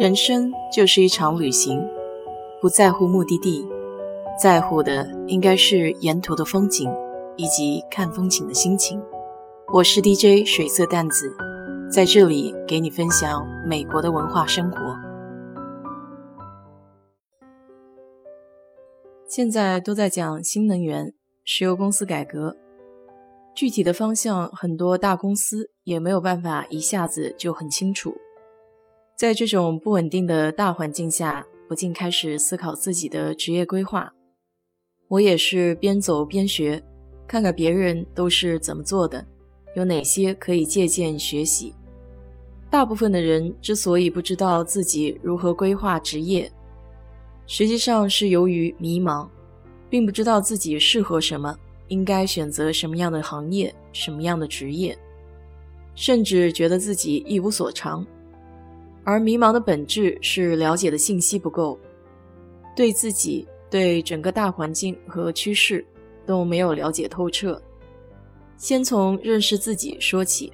人生就是一场旅行，不在乎目的地，在乎的应该是沿途的风景以及看风景的心情。我是 DJ 水色淡子，在这里给你分享美国的文化生活。现在都在讲新能源、石油公司改革，具体的方向很多大公司也没有办法一下子就很清楚。在这种不稳定的大环境下，不禁开始思考自己的职业规划。我也是边走边学，看看别人都是怎么做的，有哪些可以借鉴学习。大部分的人之所以不知道自己如何规划职业，实际上是由于迷茫，并不知道自己适合什么，应该选择什么样的行业、什么样的职业，甚至觉得自己一无所长。而迷茫的本质是了解的信息不够，对自己、对整个大环境和趋势都没有了解透彻。先从认识自己说起，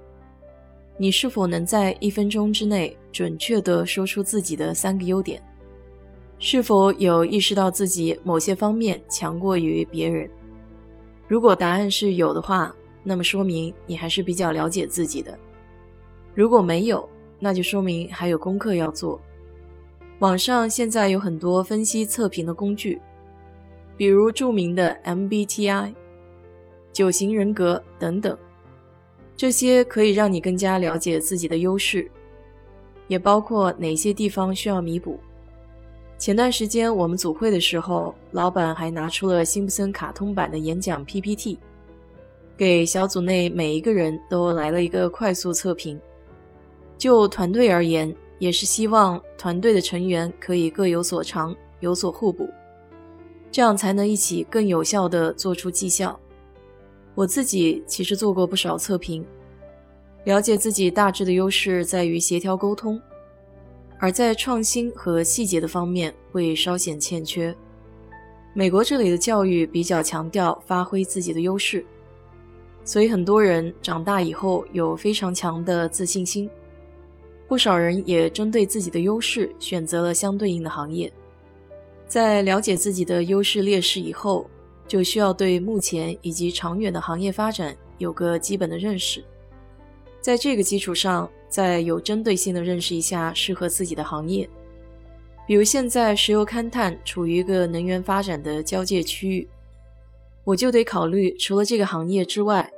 你是否能在一分钟之内准确地说出自己的三个优点？是否有意识到自己某些方面强过于别人？如果答案是有的话，那么说明你还是比较了解自己的。如果没有，那就说明还有功课要做。网上现在有很多分析测评的工具，比如著名的 MBTI、九型人格等等，这些可以让你更加了解自己的优势，也包括哪些地方需要弥补。前段时间我们组会的时候，老板还拿出了辛普森卡通版的演讲 PPT，给小组内每一个人都来了一个快速测评。就团队而言，也是希望团队的成员可以各有所长，有所互补，这样才能一起更有效地做出绩效。我自己其实做过不少测评，了解自己大致的优势在于协调沟通，而在创新和细节的方面会稍显欠缺。美国这里的教育比较强调发挥自己的优势，所以很多人长大以后有非常强的自信心。不少人也针对自己的优势选择了相对应的行业。在了解自己的优势劣势以后，就需要对目前以及长远的行业发展有个基本的认识。在这个基础上，再有针对性的认识一下适合自己的行业。比如现在石油勘探处于一个能源发展的交界区域，我就得考虑除了这个行业之外，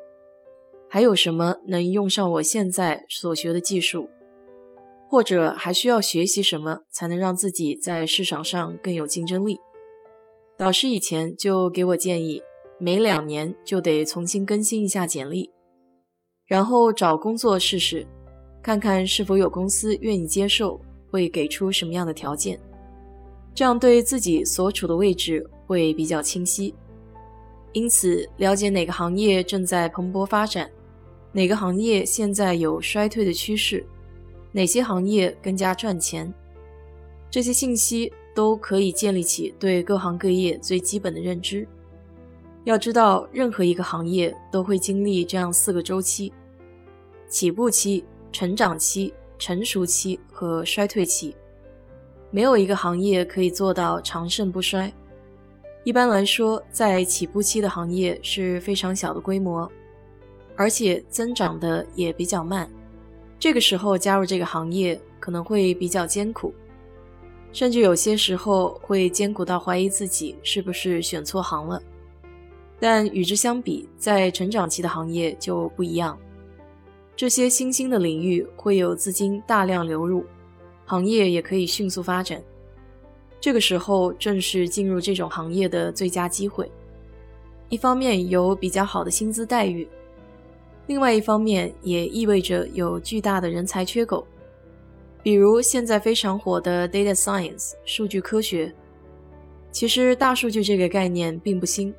还有什么能用上我现在所学的技术。或者还需要学习什么才能让自己在市场上更有竞争力？导师以前就给我建议，每两年就得重新更新一下简历，然后找工作试试，看看是否有公司愿意接受，会给出什么样的条件，这样对自己所处的位置会比较清晰。因此，了解哪个行业正在蓬勃发展，哪个行业现在有衰退的趋势。哪些行业更加赚钱？这些信息都可以建立起对各行各业最基本的认知。要知道，任何一个行业都会经历这样四个周期：起步期、成长期、成熟期和衰退期。没有一个行业可以做到长盛不衰。一般来说，在起步期的行业是非常小的规模，而且增长的也比较慢。这个时候加入这个行业可能会比较艰苦，甚至有些时候会艰苦到怀疑自己是不是选错行了。但与之相比，在成长期的行业就不一样，这些新兴的领域会有资金大量流入，行业也可以迅速发展。这个时候正是进入这种行业的最佳机会，一方面有比较好的薪资待遇。另外一方面，也意味着有巨大的人才缺口，比如现在非常火的 data science 数据科学。其实大数据这个概念并不新，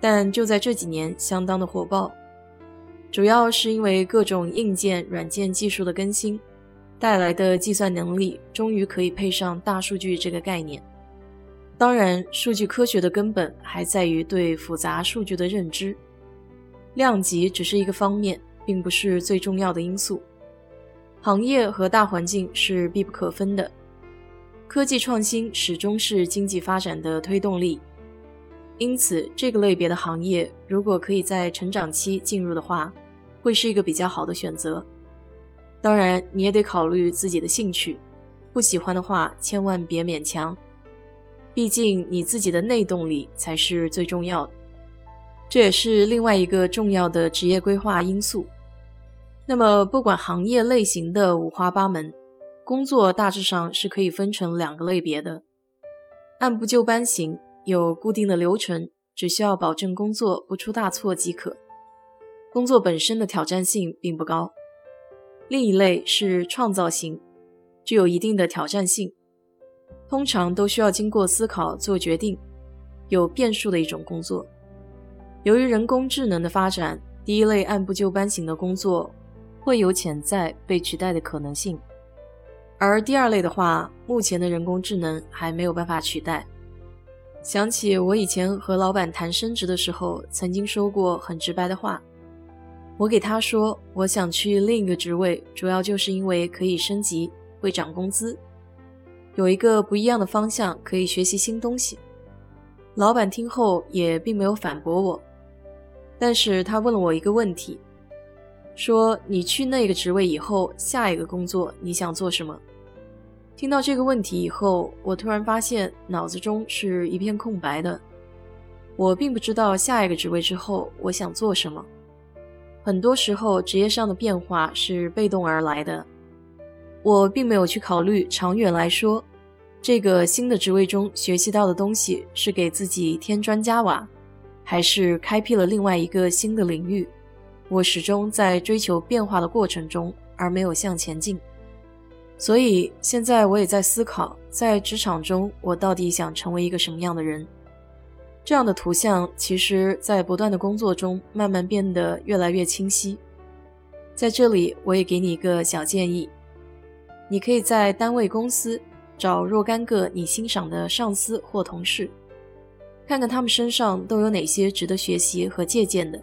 但就在这几年相当的火爆，主要是因为各种硬件、软件技术的更新带来的计算能力，终于可以配上大数据这个概念。当然，数据科学的根本还在于对复杂数据的认知。量级只是一个方面，并不是最重要的因素。行业和大环境是必不可分的，科技创新始终是经济发展的推动力，因此这个类别的行业如果可以在成长期进入的话，会是一个比较好的选择。当然，你也得考虑自己的兴趣，不喜欢的话千万别勉强，毕竟你自己的内动力才是最重要的。这也是另外一个重要的职业规划因素。那么，不管行业类型的五花八门，工作大致上是可以分成两个类别的：按部就班型，有固定的流程，只需要保证工作不出大错即可，工作本身的挑战性并不高；另一类是创造型，具有一定的挑战性，通常都需要经过思考做决定，有变数的一种工作。由于人工智能的发展，第一类按部就班型的工作会有潜在被取代的可能性，而第二类的话，目前的人工智能还没有办法取代。想起我以前和老板谈升职的时候，曾经说过很直白的话，我给他说，我想去另一个职位，主要就是因为可以升级，会涨工资，有一个不一样的方向，可以学习新东西。老板听后也并没有反驳我。但是他问了我一个问题，说：“你去那个职位以后，下一个工作你想做什么？”听到这个问题以后，我突然发现脑子中是一片空白的。我并不知道下一个职位之后我想做什么。很多时候，职业上的变化是被动而来的，我并没有去考虑长远来说，这个新的职位中学习到的东西是给自己添砖加瓦。还是开辟了另外一个新的领域。我始终在追求变化的过程中，而没有向前进。所以现在我也在思考，在职场中我到底想成为一个什么样的人。这样的图像，其实在不断的工作中慢慢变得越来越清晰。在这里，我也给你一个小建议：你可以在单位、公司找若干个你欣赏的上司或同事。看看他们身上都有哪些值得学习和借鉴的，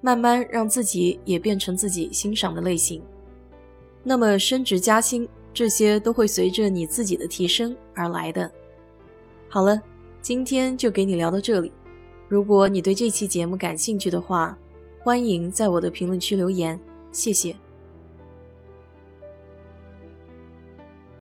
慢慢让自己也变成自己欣赏的类型。那么升职加薪这些都会随着你自己的提升而来的。好了，今天就给你聊到这里。如果你对这期节目感兴趣的话，欢迎在我的评论区留言，谢谢。